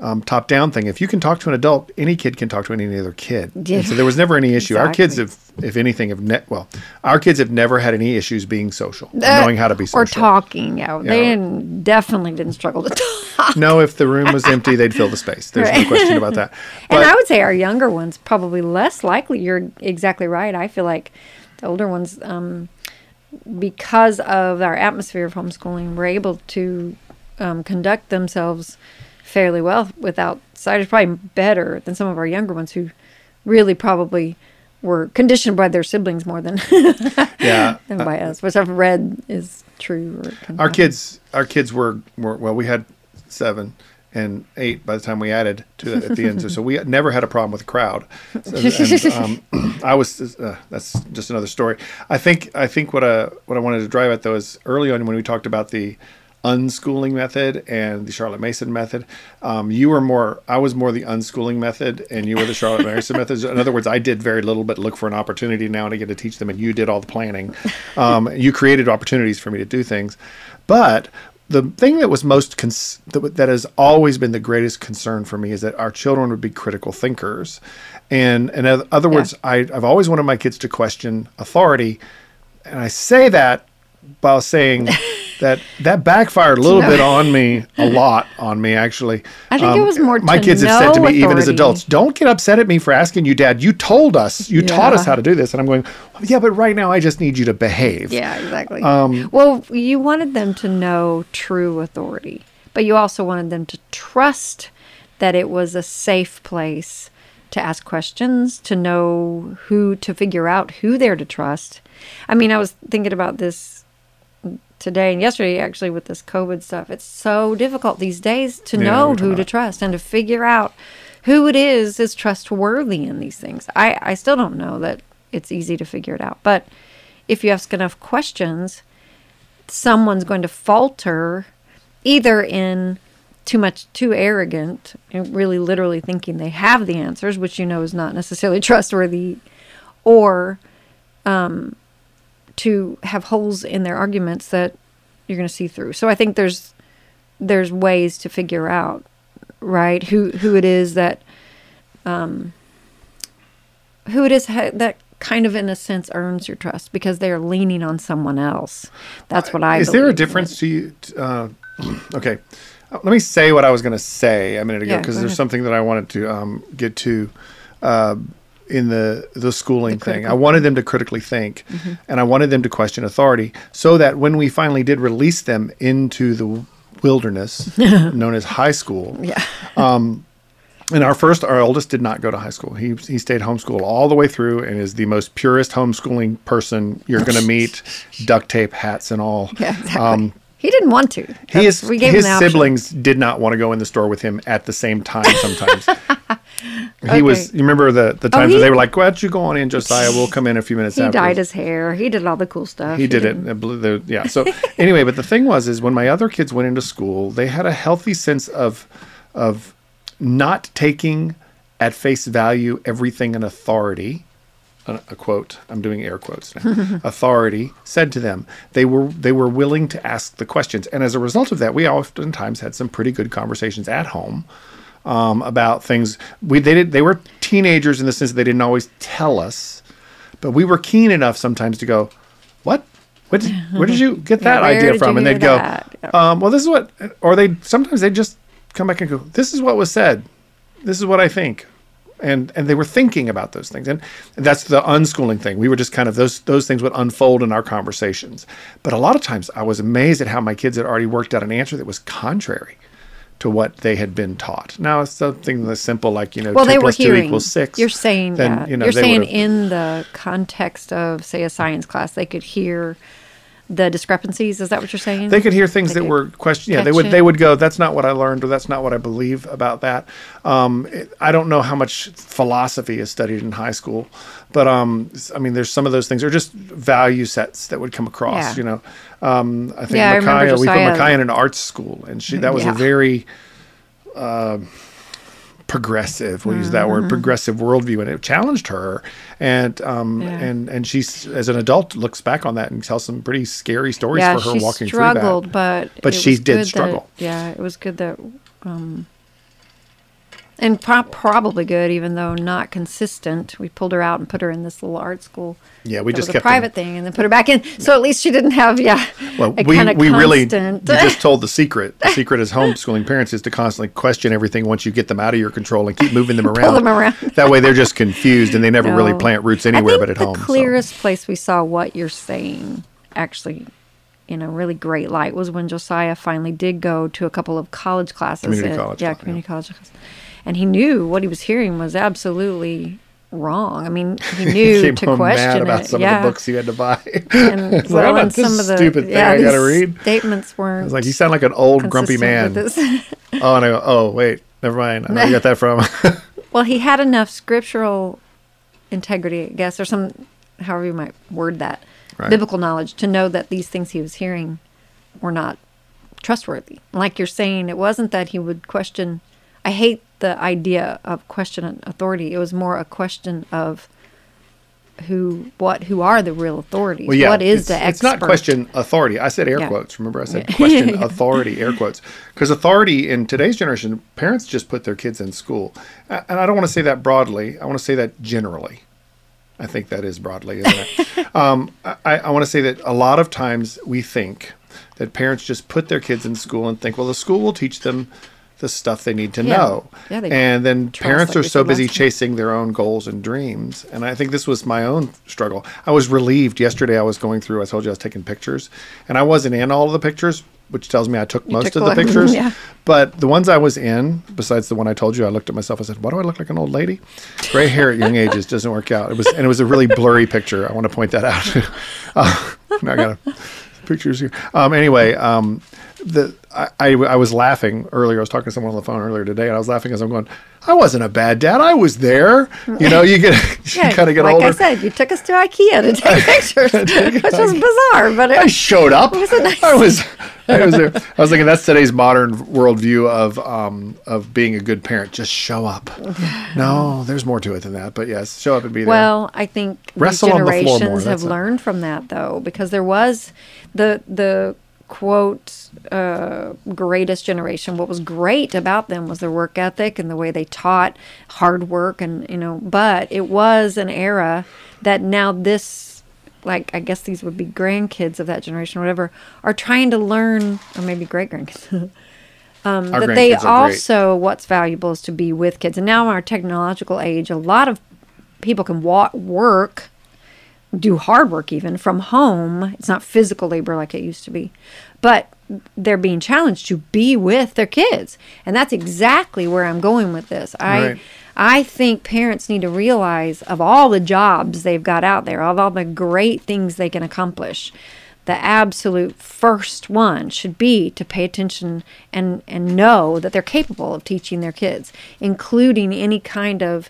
um, top down thing. If you can talk to an adult, any kid can talk to any other kid. Yeah. And so there was never any issue. Our kids Exactly. have, if anything, have ne- well, our kids have never had any issues being social, Uh, knowing how to be social. or talking. Yeah, they didn't, definitely didn't struggle to talk. No, if the room was empty, they'd fill the space. There's no question about that. (laughs) and I would say our younger ones probably less likely. You're exactly right. I feel like the older ones, um, because of our atmosphere of homeschooling, were able to um, conduct themselves fairly well without outsiders. Probably better than some of our younger ones who really probably were conditioned by their siblings more than (laughs) yeah, (laughs) than by us, which I've read is true. Or our kids our kids were, were well we had seven and eight by the time we added to that at the end so, we (laughs) never had a problem with the crowd So- and, um, (clears throat) i was uh, that's just another story i think i think what uh what i wanted to drive at though is early on when we talked about the unschooling method and the charlotte mason method. Um, you were more i was more the unschooling method and you were the charlotte mason method. In other words i did very little but look for an opportunity now and again to teach them and you did all the planning. Um, you created opportunities for me to do things. But the thing that was most cons- that, that has always been the greatest concern for me is that our children would be critical thinkers. And in other words I, i've always wanted my kids to question authority. And i say that while saying (laughs) that that backfired a little bit on me (laughs) a lot on me actually. I think it was more my kids have said to me even as adults don't get upset at me for asking you dad. You told us. You taught us how to do this. And i'm going yeah but right now i just need you to behave. Yeah, exactly. Um, well, you wanted them to know true authority, but you also wanted them to trust that it was a safe place to ask questions, to know who to figure out who they're to trust. I mean, I was thinking about this today and yesterday actually with this COVID stuff. It's so difficult these days to Yeah, know who to trust and to figure out who it is is trustworthy in these things. I, I still don't know that it's easy to figure it out. But if you ask enough questions, someone's going to falter either in too much too arrogant and really literally thinking they have the answers which you know is not necessarily (laughs) trustworthy or um, to have holes in their arguments that you're going to see through. So I think there's there's ways to figure out right who who it is that um who it is ha- that kind of in a sense earns your trust because they're leaning on someone else. That's what I Is there a difference to you? t- Uh, (clears throat) okay, Uh, let me say what I was going to say a minute ago because go there's ahead. something that I wanted to um, get to uh, in the the schooling The thing. I wanted them to critically think, Mm-hmm. and I wanted them to question authority, so that when we finally did release them into the wilderness (laughs) known as high school, Yeah. and our first, our oldest did not go to high school. He he stayed homeschooled all the way through, and is the most purest homeschooling person you're going (laughs) to meet. Duct tape, hats, and all. Yeah, exactly. he didn't want to. His, That's- we gave his siblings did not want to go in the store with him at the same time sometimes. (laughs) He was, you remember the, the times he- where they were like, why don't you go on in, Josiah? We'll come in a few minutes after. He dyed his hair. He did all the cool stuff. He did it. uh, blue- the- Yeah. So (laughs) anyway, but the thing was, is when my other kids went into school, they had a healthy sense of, of not taking at face value everything an authority, a, a quote, I'm doing air quotes now, (laughs) authority said to them. They were, they were willing to ask the questions. And as a result of that, we oftentimes had some pretty good conversations at home um, about things. We they did they were teenagers in the sense that they didn't always tell us, but we were keen enough sometimes to go, "What? What did, where did you (laughs) get that where idea from?" And they'd go. Yeah. um, "Well, this is what," or they sometimes they just come back and go, "This is what was said. This is what I think." And, and they were thinking about those things and that's the unschooling thing we were just kind of those those things would unfold in our conversations but a lot of times i was amazed at how my kids had already worked out an answer that was contrary to what they had been taught. Now, it's something that's simple, like you know, Well, two plus two equals six. You're saying then, that. You know, You're saying in the context of, say, a science class, they could hear the discrepancies. Is that what you're saying? they could hear things They that were question. Yeah, they would. They would go, "That's not what I learned," or "That's not what I believe about that." Um, it, I don't know how much philosophy is studied in high school, but um, I mean, there's some of those things are just value sets that would come across. Yeah. You know, um, I think Yeah, I Micaiah. we put Micaiah in an arts school, and she that was Yeah. a very uh, progressive. We'll use that Mm-hmm. word, progressive worldview, and it challenged her. And um, Yeah. and and she's as an adult looks back on that and tells some pretty scary stories yeah, for her she walking struggled, through that. but But she did good that- struggle. yeah, it was good that, um, and pro- probably good, even though not consistent. We pulled her out and put her in this little art school. Yeah, we just was a private thing, and then put her back in. So at least she didn't have, yeah, Well, a we, we really you just told the secret. The (laughs) secret as homeschooling parents is to constantly question everything once you get them out of your control and keep moving them (laughs) around. them around. (laughs) that way they're just confused and they never really plant roots anywhere but at the home. so. clearest place we saw what you're saying actually in a really great light was when Josiah finally did go to a couple of college classes. Community at- college, yeah, yeah. community college classes. And he knew what he was hearing was absolutely wrong. I mean, he (laughs) knew Came to question about it. some yeah. of the books you had to buy. and, (laughs) like, well, and this some of the stupid thing yeah, I gotta read. Statements weren't. It's like you sound like an old grumpy man. consistent with this. (laughs) Oh, and I go, oh wait, never mind. I know where you got that from. Well, he had enough scriptural integrity, I guess, or some, however you might word that, Right. biblical knowledge to know that these things he was hearing were not trustworthy. Like you're saying, it wasn't that he would question. I hate the idea of question authority. It was more a question of who, what, who are the real authorities? Well, yeah, what is the expert? it's not question authority. I said air Yeah. quotes. Remember, I said (laughs) question authority, air quotes. Because authority in today's generation, parents just put their kids in school, and I don't want to say that broadly. I want to say that generally. I think that is broadly, isn't it? (laughs) um, I, I want to say that a lot of times we think that parents just put their kids in school and think, well, the school will teach them the stuff they need to Yeah. know. Yeah, and then parents like are so busy chasing their own goals and dreams. And I think this was my own struggle. I was relieved yesterday. I was going through, I told you I was taking pictures, and I wasn't in all of the pictures, which tells me I took most took of the (laughs) pictures. yeah. But the ones I was in, besides the one I told you, I looked at myself. I said, "Why do I look like an old lady?" Gray hair at young ages doesn't work out. It was, and it was a really blurry picture. I want to point that out. (laughs) uh, (laughs) now I got pictures here. Um, anyway, um, the I, I I was laughing earlier. I was talking to someone on the phone earlier today, and I was laughing as I'm going. I wasn't a bad dad. I was there. You know, you get (laughs) you Yeah, kind of get like older. Like I said, you took us to IKEA to take (laughs) (laughs) pictures, which was bizarre, but I showed up. was a nice- I was, I was there. I was thinking that's today's modern worldview of um, of being a good parent. Just show up. No, there's more to it than that. But yes, show up and be there. Well, I think Wrestle these on the more, generations have it. learned from that though, because there was the the quote uh, greatest generation. What was great about them was their work ethic and the way they taught hard work, and you know. But it was an era that now this, like I guess these would be grandkids of that generation, or whatever, are trying to learn, or maybe great grandkids. (laughs) Um, that they also what's valuable is to be with kids and now in our technological age a lot of people can wa- work do hard work even from home. It's not physical labor like it used to be. But they're being challenged to be with their kids. And that's exactly where i'm going with this. I Right. i think parents need to realize of all the jobs they've got out there of all the great things they can accomplish the absolute first one should be to pay attention and and know that they're capable of teaching their kids including any kind of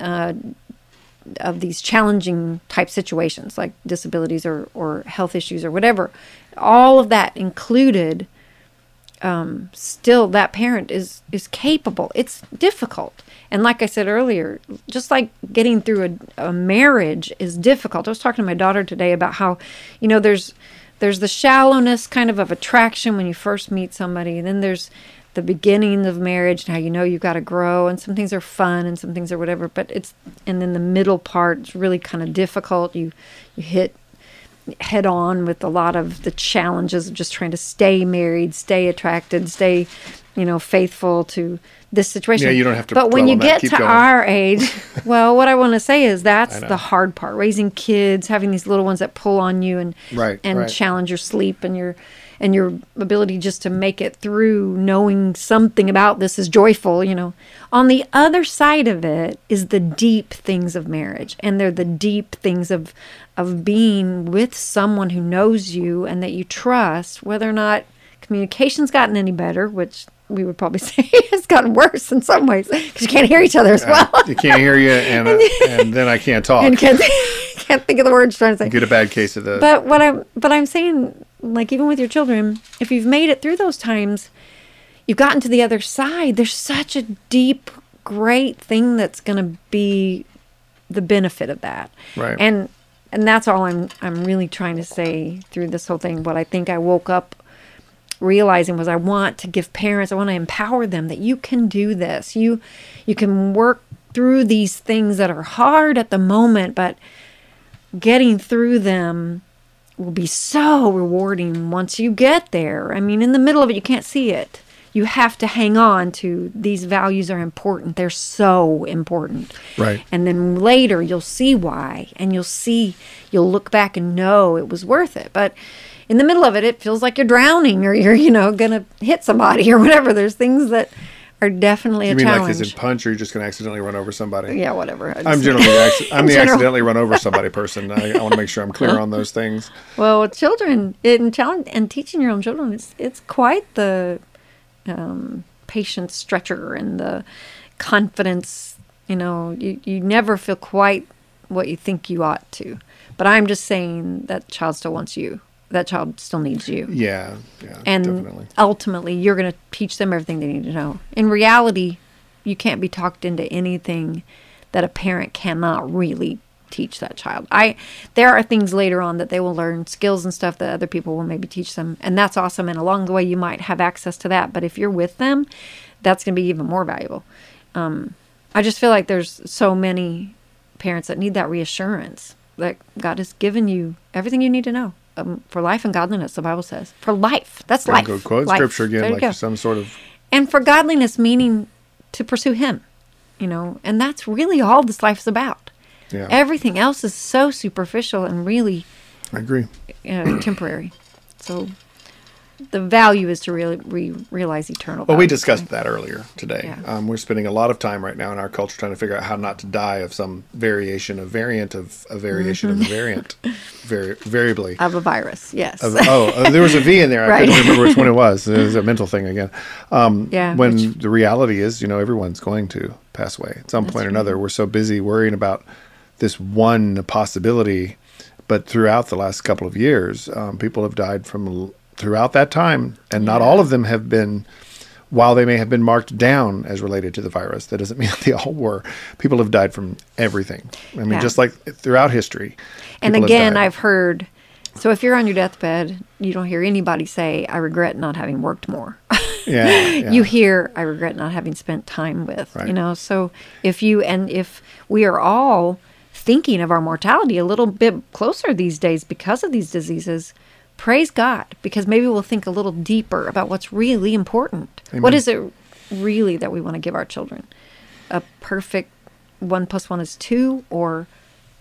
uh, of these challenging type situations like disabilities or, or health issues or whatever all of that included um, still that parent is is capable. It's difficult. And like i said earlier just like getting through a, a marriage is difficult. I was talking to my daughter today about how you know there's there's the shallowness kind of of attraction when you first meet somebody. And then there's the beginning of marriage and how you know you've got to grow and some things are fun and some things are whatever but it's and then the middle part is really kind of difficult you you hit head on with a lot of the challenges of just trying to stay married, stay attracted, stay, you know, faithful to this situation. Yeah, you don't have to But when you that. get to going. our age, (laughs) well, what I want to say is that's the hard part: raising kids, having these little ones that pull on you and Right, and right. challenge your sleep and your and your ability just to make it through knowing something about this is joyful you know on the other side of it is the deep things of marriage and they're the deep things of of being with someone who knows you and that you trust whether or not communication's gotten any better which we would probably (laughs) say has gotten worse in some ways because you can't hear each other as well you can't hear you, and (laughs) uh, and then I can't talk. (laughs) and can't, can't think of the words trying to say Get a bad case of the. but what I'm but I'm saying, like even with your children, if you've made it through those times, you've gotten to the other side. There's such a deep, great thing that's gonna be the benefit of that. Right. And and that's all I'm I'm really trying to say through this whole thing. What I think I woke up realizing was I want to give parents, I want to empower them that you can do this. You you can work through these things that are hard at the moment, but getting through them will be so rewarding once you get there. I mean, in the middle of it, you can't see it. You have to hang on to these values are important. They're so important. Right. And then later you'll see why and you'll see you'll look back and know it was worth it. But in the middle of it it feels like you're drowning or you're, you know, going to hit somebody (laughs) or whatever. There's things that are definitely you a mean challenge. like as in punch, or you're just going to accidentally run over somebody? yeah, whatever. I I'm generally (laughs) acci- I'm the general. accidentally run over somebody (laughs) person. I, I want to make sure I'm clear on those things. Well, with children in challenge and teaching your own children, it's it's quite the um, patience stretcher and the confidence. You know, you you never feel quite what you think you ought to. But I'm just saying that child still wants you. That child still needs you. Yeah, yeah, and definitely. ultimately, you're going to teach them everything they need to know. In reality, you can't be talked into anything that a parent cannot really teach that child. I there are things later on that they will learn skills and stuff that other people will maybe teach them, and that's awesome. And along the way, you might have access to that. But if you're with them, that's going to be even more valuable. Um, I just feel like there's so many parents that need that reassurance that God has given you everything you need to know um, for life and godliness. The Bible says for life. That's life. Go quote Life. scripture again, like go. some sort of. and for godliness meaning to pursue Him, you know, and that's really all this life is about. Yeah, Everything else is so superficial and really I agree. uh, temporary. So the value is to really re- realize eternal. Well, we discussed that earlier today. Yeah. Um, we're spending a lot of time right now in our culture trying to figure out how not to die of some variation, a variant of a variation of a variant, (laughs) vari- variably. of a virus. Yes. Of, oh, uh, there was a V in there. I Right. couldn't remember which one it was. (laughs) It was a mental thing again. Um, Yeah, When which- the reality is, you know, everyone's going to pass away at some point or another. We're so busy worrying about this one possibility, but throughout the last couple of years, um, people have died from throughout that time, and not all of them have been. While they may have been marked down as related to the virus, that doesn't (laughs) mean they all were. People have died from everything. I mean, Yeah. just like throughout history. and again. I've heard So if you're on your deathbed, you don't hear anybody say, "I regret not having worked more." (laughs) Yeah, (laughs) yeah. you hear, "I regret not having spent time with." Right. You know, so if you and if we are all thinking of our mortality a little bit closer these days because of these diseases, praise God, because maybe we'll think a little deeper about what's really important. What Amen. is it really that we want to give our children? A perfect one plus one is two, or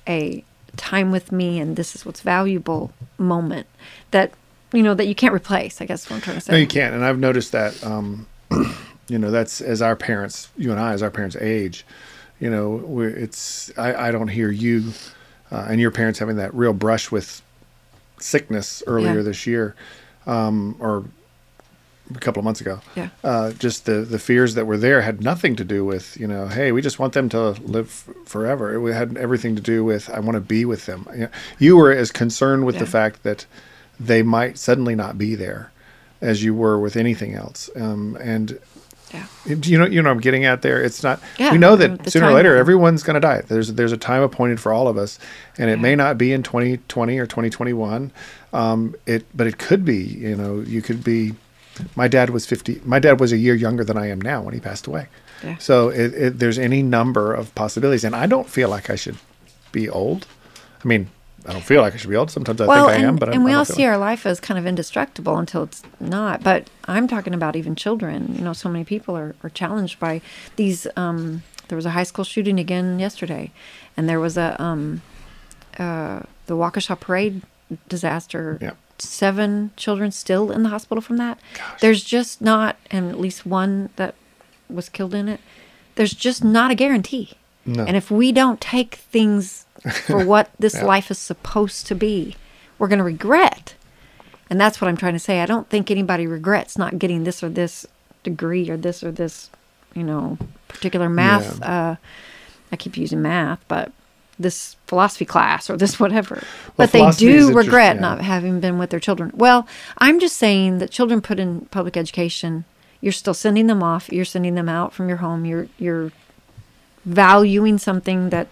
a time with me and this is what's valuable moment that you know that you can't replace. I guess is what I'm trying to say. No, you can't. And I've noticed that, um, (clears throat) you know, that's as our parents, you and I, as our parents age, you know, we're, it's, I, I don't hear you uh, and your parents having that real brush with sickness earlier Yeah. this year um, or a couple of months ago. Yeah. Uh, just the, the fears that were there had nothing to do with, you know, hey, we just want them to live forever. It had everything to do with, I want to be with them. You, know, you were as concerned with the fact that they might suddenly not be there as you were with anything else. Um, and yeah. you know, you know, I'm getting at there. It's not. Yeah, we know that sooner or later, everyone's going to die. There's there's a time appointed for all of us, and it Yeah. may not be in 2020 or 2021. Um, it, but it could be. You know, you could be. My dad was 50. My dad was a year younger than I am now when he passed away. Yeah. So it, it, there's any number of possibilities, and I don't feel like I should be old. I mean, I don't feel like I should be old. Sometimes I well, think I and, am, but I, and we I all see like- our life as kind of indestructible until it's not. But I'm talking about even children. You know, so many people are, are challenged by these. Um, there was a high school shooting again yesterday, and there was a um, uh, the Waukesha parade disaster. Yeah. Seven children still in the hospital from that. There's just not, and at least one that was killed in it. There's just not a guarantee. No. And if we don't take things for what this (laughs) Yeah. life is supposed to be, we're going to regret. And that's what I'm trying to say. I don't think anybody regrets not getting this or this degree or this or this, you know, particular math. Uh, I keep using math, but this philosophy class or this whatever. but they do regret yeah. not having been with their children. Well, I'm just saying that children put in public education, you're still sending them off. You're sending them out from your home. You're you're valuing something that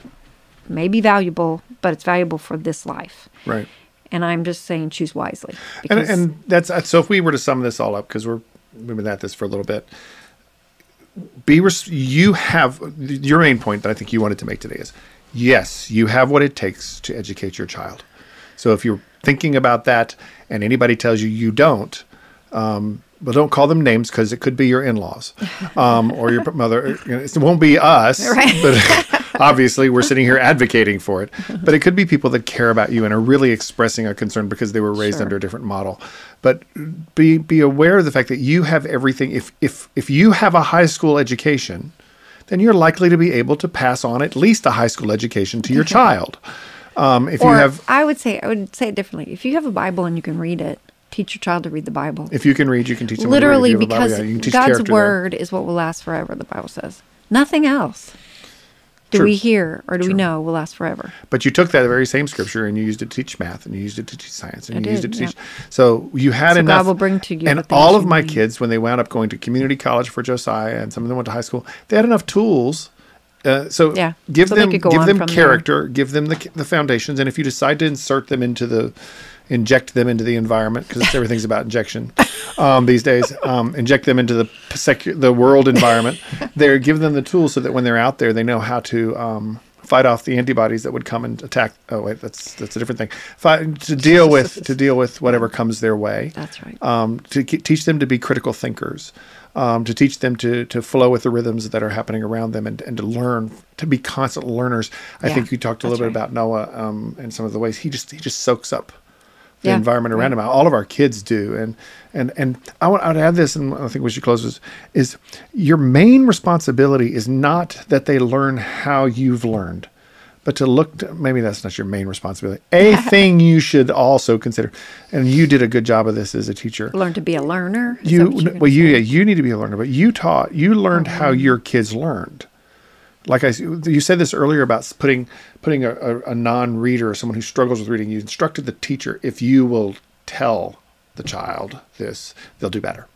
may be valuable, but it's valuable for this life. right. And I'm just saying, choose wisely. and, because- and that's uh, so if we were to sum this all up because we're we've been at this for a little bit be res- you have your main point that i think you wanted to make today is yes you have what it takes to educate your child so if you're thinking about that and anybody tells you you don't um, but don't call them names because it could be your in-laws um, or your mother. It won't be us, (laughs) Right. but obviously we're sitting here advocating for it. But it could be people that care about you and are really expressing a concern because they were raised Sure. under a different model. But be be aware of the fact that you have everything. If if if you have a high school education, then you're likely to be able to pass on at least a high school education to your child. Um, if or you have I would say, I would say it differently. If you have a Bible and you can read it, teach your child to read the Bible. if you can read, you can teach them. how to read. Literally, have Bible, because yeah, you can teach God's word is what will last forever. The Bible says nothing else. Do True. we hear or do we know will last forever? But you took that very same scripture and you used it to teach math and you used it to teach science and I you used it to yeah. teach. So you had So enough. God will bring to you And all of my need. kids, when they wound up going to community college for Josiah, and some of them went to high school, they had enough tools. Uh, so Yeah, give so them give them from there. character, give them the the foundations, and if you decide to insert them into the inject them into the environment because everything's about injection um, these days. Um, inject them into the secu- the world environment. There, give them the tools so that when they're out there, they know how to um, fight off the antibodies that would come and attack. Oh wait, that's that's a different thing. Fight, to deal with to deal with whatever comes their way. That's right. Um, to ke- teach them to be critical thinkers. Um, to teach them to to flow with the rhythms that are happening around them and, and to learn to be constant learners. I Yeah, think you talked a little bit right. about Noah um, and some of the ways he just he just soaks up the Yeah, environment around right. him. All of our kids do, and and and I want I'd add this, and I think we should close this. Is your main responsibility is not that they learn how you've learned, but to look. To, maybe that's not your main responsibility. (laughs) A thing you should also consider, and you did a good job of this as a teacher. Learn to be a learner. You well, you yeah, you need to be a learner, but you taught you learned oh, how your kids learned like I, you said this earlier about putting putting a, a, a non-reader or someone who struggles with reading. You instructed the teacher if you will tell the child this, they'll do better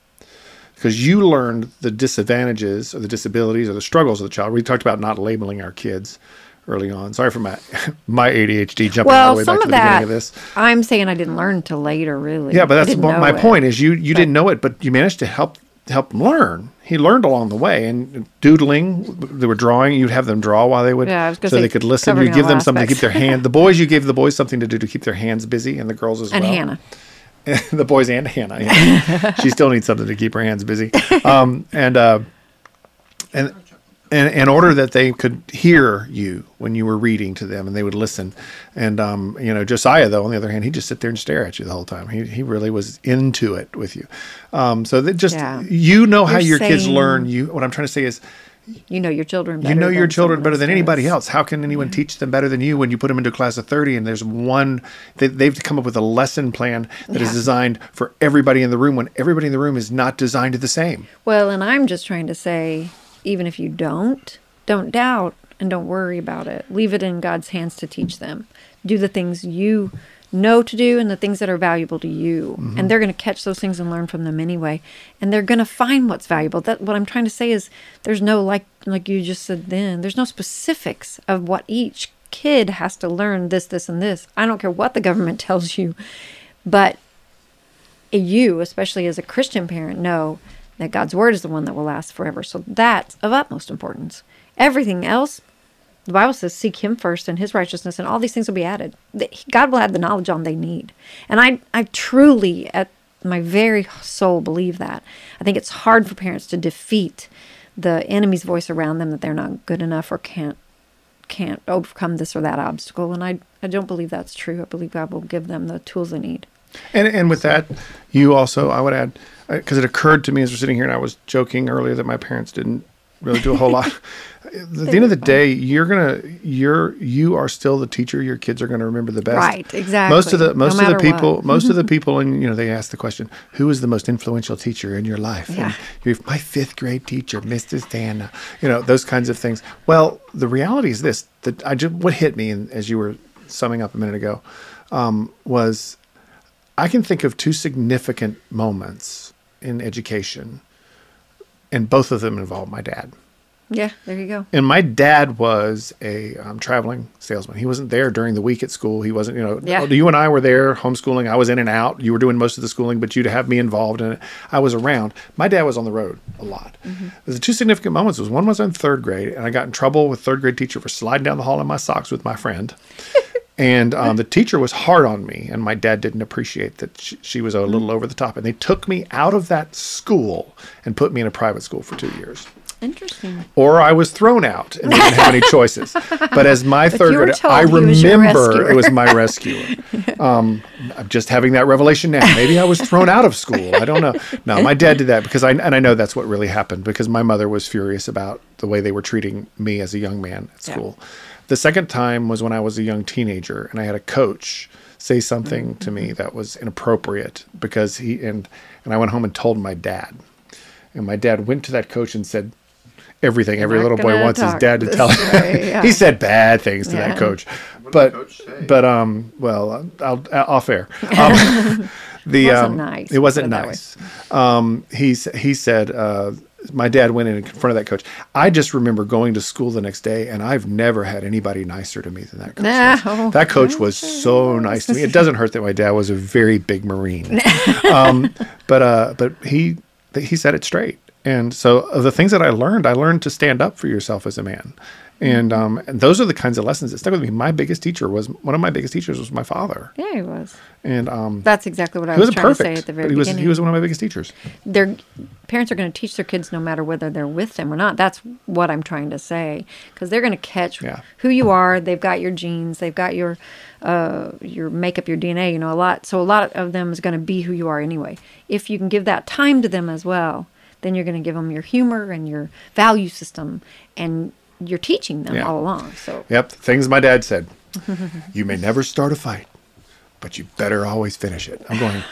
because you learned the disadvantages or the disabilities or the struggles of the child. We talked about not labeling our kids early on. Sorry for my (laughs) my ADHD jumping all the way back to the beginning of this. I'm saying I didn't learn until later, really. Yeah, but that's my, my point is you you didn't know it, but you managed to help help him learn. He learned along the way, and doodling. They were drawing. You'd have them draw while they would, Yeah, I was so say they could listen. You give them something to keep their hand. The boys, you gave the boys something to do to keep their hands busy, and the girls as And well. And Hannah. (laughs) the boys and Hannah. Yeah. she still needs something to keep her hands busy. Um, and uh, and and in order that they could hear you when you were reading to them and they would listen. And um, you know, Josiah though, on the other hand, he'd just sit there and stare at you the whole time. He he really was into it with you. Um, so that just Yeah. you know how You're your kids learn. You what I'm trying to say is You know your children better. you know your than children better than anybody else. How can anyone teach them better than you when you put them into a class of 30 and there's one, they, they've come up with a lesson plan that is Yeah. designed for everybody in the room when everybody in the room is not designed the same. Well, and I'm just trying to say, even if you don't, don't doubt and don't worry about it. Leave it in God's hands to teach them. Do the things you know to do and the things that are valuable to you. Mm-hmm. And they're going to catch those things and learn from them anyway. And they're going to find what's valuable. That what I'm trying to say is there's no like like you just said then, there's no specifics of what each kid has to learn this this and this. I don't care what the government (laughs) tells you. But you, especially as a Christian parent, know that God's word is the one that will last forever. So that's of utmost importance. Everything else, the Bible says, seek Him first and His righteousness, and all these things will be added. God will add the knowledge on they need. And I, I truly, at my very soul, believe that. I think it's hard for parents to defeat the enemy's voice around them that they're not good enough or can't can't overcome this or that obstacle. And I, I don't believe that's true. I believe God will give them the tools they need. And, and with that, you also, I would add, because it occurred to me as we're sitting here, and I was joking earlier that my parents didn't really do a whole lot. (laughs) At the end of the day, you're gonna, you're, you are still the teacher. Your kids are gonna remember the best. Right, exactly. Most of the, No most of the people, most of the people, and you know, they ask the question, "Who is the most influential teacher in your life?" Yeah. And my fifth grade teacher, Mrs. Dana. You know, those kinds of things. Well, the reality is this: that I just what hit me, and as you were summing up a minute ago, um, was I can think of two significant moments in education, and both of them involved my dad. Yeah, there you go. And my dad was a um, traveling salesman. He wasn't there during the week at school. He wasn't, you know, Yeah. you and I were there homeschooling. I was in and out. You were doing most of the schooling, but you'd have me involved in it. I was around. My dad was on the road a lot. The two significant moments was one was in third grade, and I got in trouble with third grade teacher for sliding down the hall in my socks with my friend. (laughs) and um, the teacher was hard on me, and my dad didn't appreciate that she, she was a little over the top. And they took me out of that school and put me in a private school for two years Interesting. or I was thrown out and didn't have any choices. But as my third grader, I he was remember it was my rescuer. (laughs) Um, I'm just having that revelation now. Maybe I was thrown out of school. I don't know. No, my dad did that because I and I know that's what really happened because my mother was furious about the way they were treating me as a young man at Yeah. School. The second time was when I was a young teenager and I had a coach say something to me that was inappropriate because he and and I went home and told my dad. And my dad went to that coach and said everything every little boy wants his dad to this tell way, (laughs) yeah. he said bad things to Yeah. that coach What but coach but um well I'll, I'll off air (laughs) um, the Wasn't um, nice, it wasn't put it that way. nice um he he said uh my dad went in front of that coach. I just remember going to school the next day, and I've never had anybody nicer to me than that coach. No. That coach was so nice to me. It doesn't hurt that my dad was a very big Marine, (laughs) um, but uh, but he he said it straight. And so the things that I learned, I learned to stand up for yourself as a man. And, um, those are the kinds of lessons that stuck with me. My biggest teacher was one of my biggest teachers was my father, Yeah, he was. and um, That's exactly what I was wasn't trying perfect. to say at the very he was beginning. he was one of my biggest teachers. their parents are going to teach their kids no matter whether they're with them or not. That's what I'm trying to say because they're going to catch Yeah. who you are. They've got your genes. They've got your uh, your makeup, your DNA. You know a lot. So a lot of them is going to be who you are anyway. If you can give that time to them as well, then you're going to give them your humor and your value system, and you're teaching them Yeah. all along. So Yep, things my dad said. you may never start a fight, but you better always finish it. I'm going.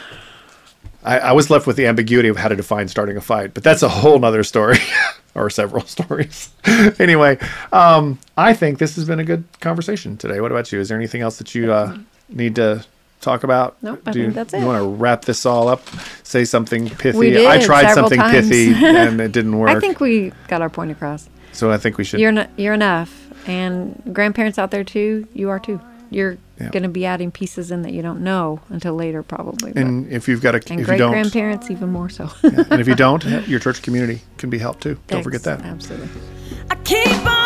I, I was left with the ambiguity of how to define starting a fight, but that's a whole nother story, (laughs) or several (laughs) stories. anyway, um, I think this has been a good conversation today. What about you? Is there anything else that you uh, need to talk about? Nope, I Do you, think that's it. You want to wrap this all up? Say something pithy. We did I tried something times. pithy and it didn't (laughs) work. I think we got our point across. So. I think we should. You're not, you're enough, and grandparents out there too. You are too. You're Yeah. going to be adding pieces in that you don't know until later, probably. but- and if you've got a, and great grandparents even more so. and if you (laughs) don't, your church community can be helped too. Don't forget that. Absolutely. I keep on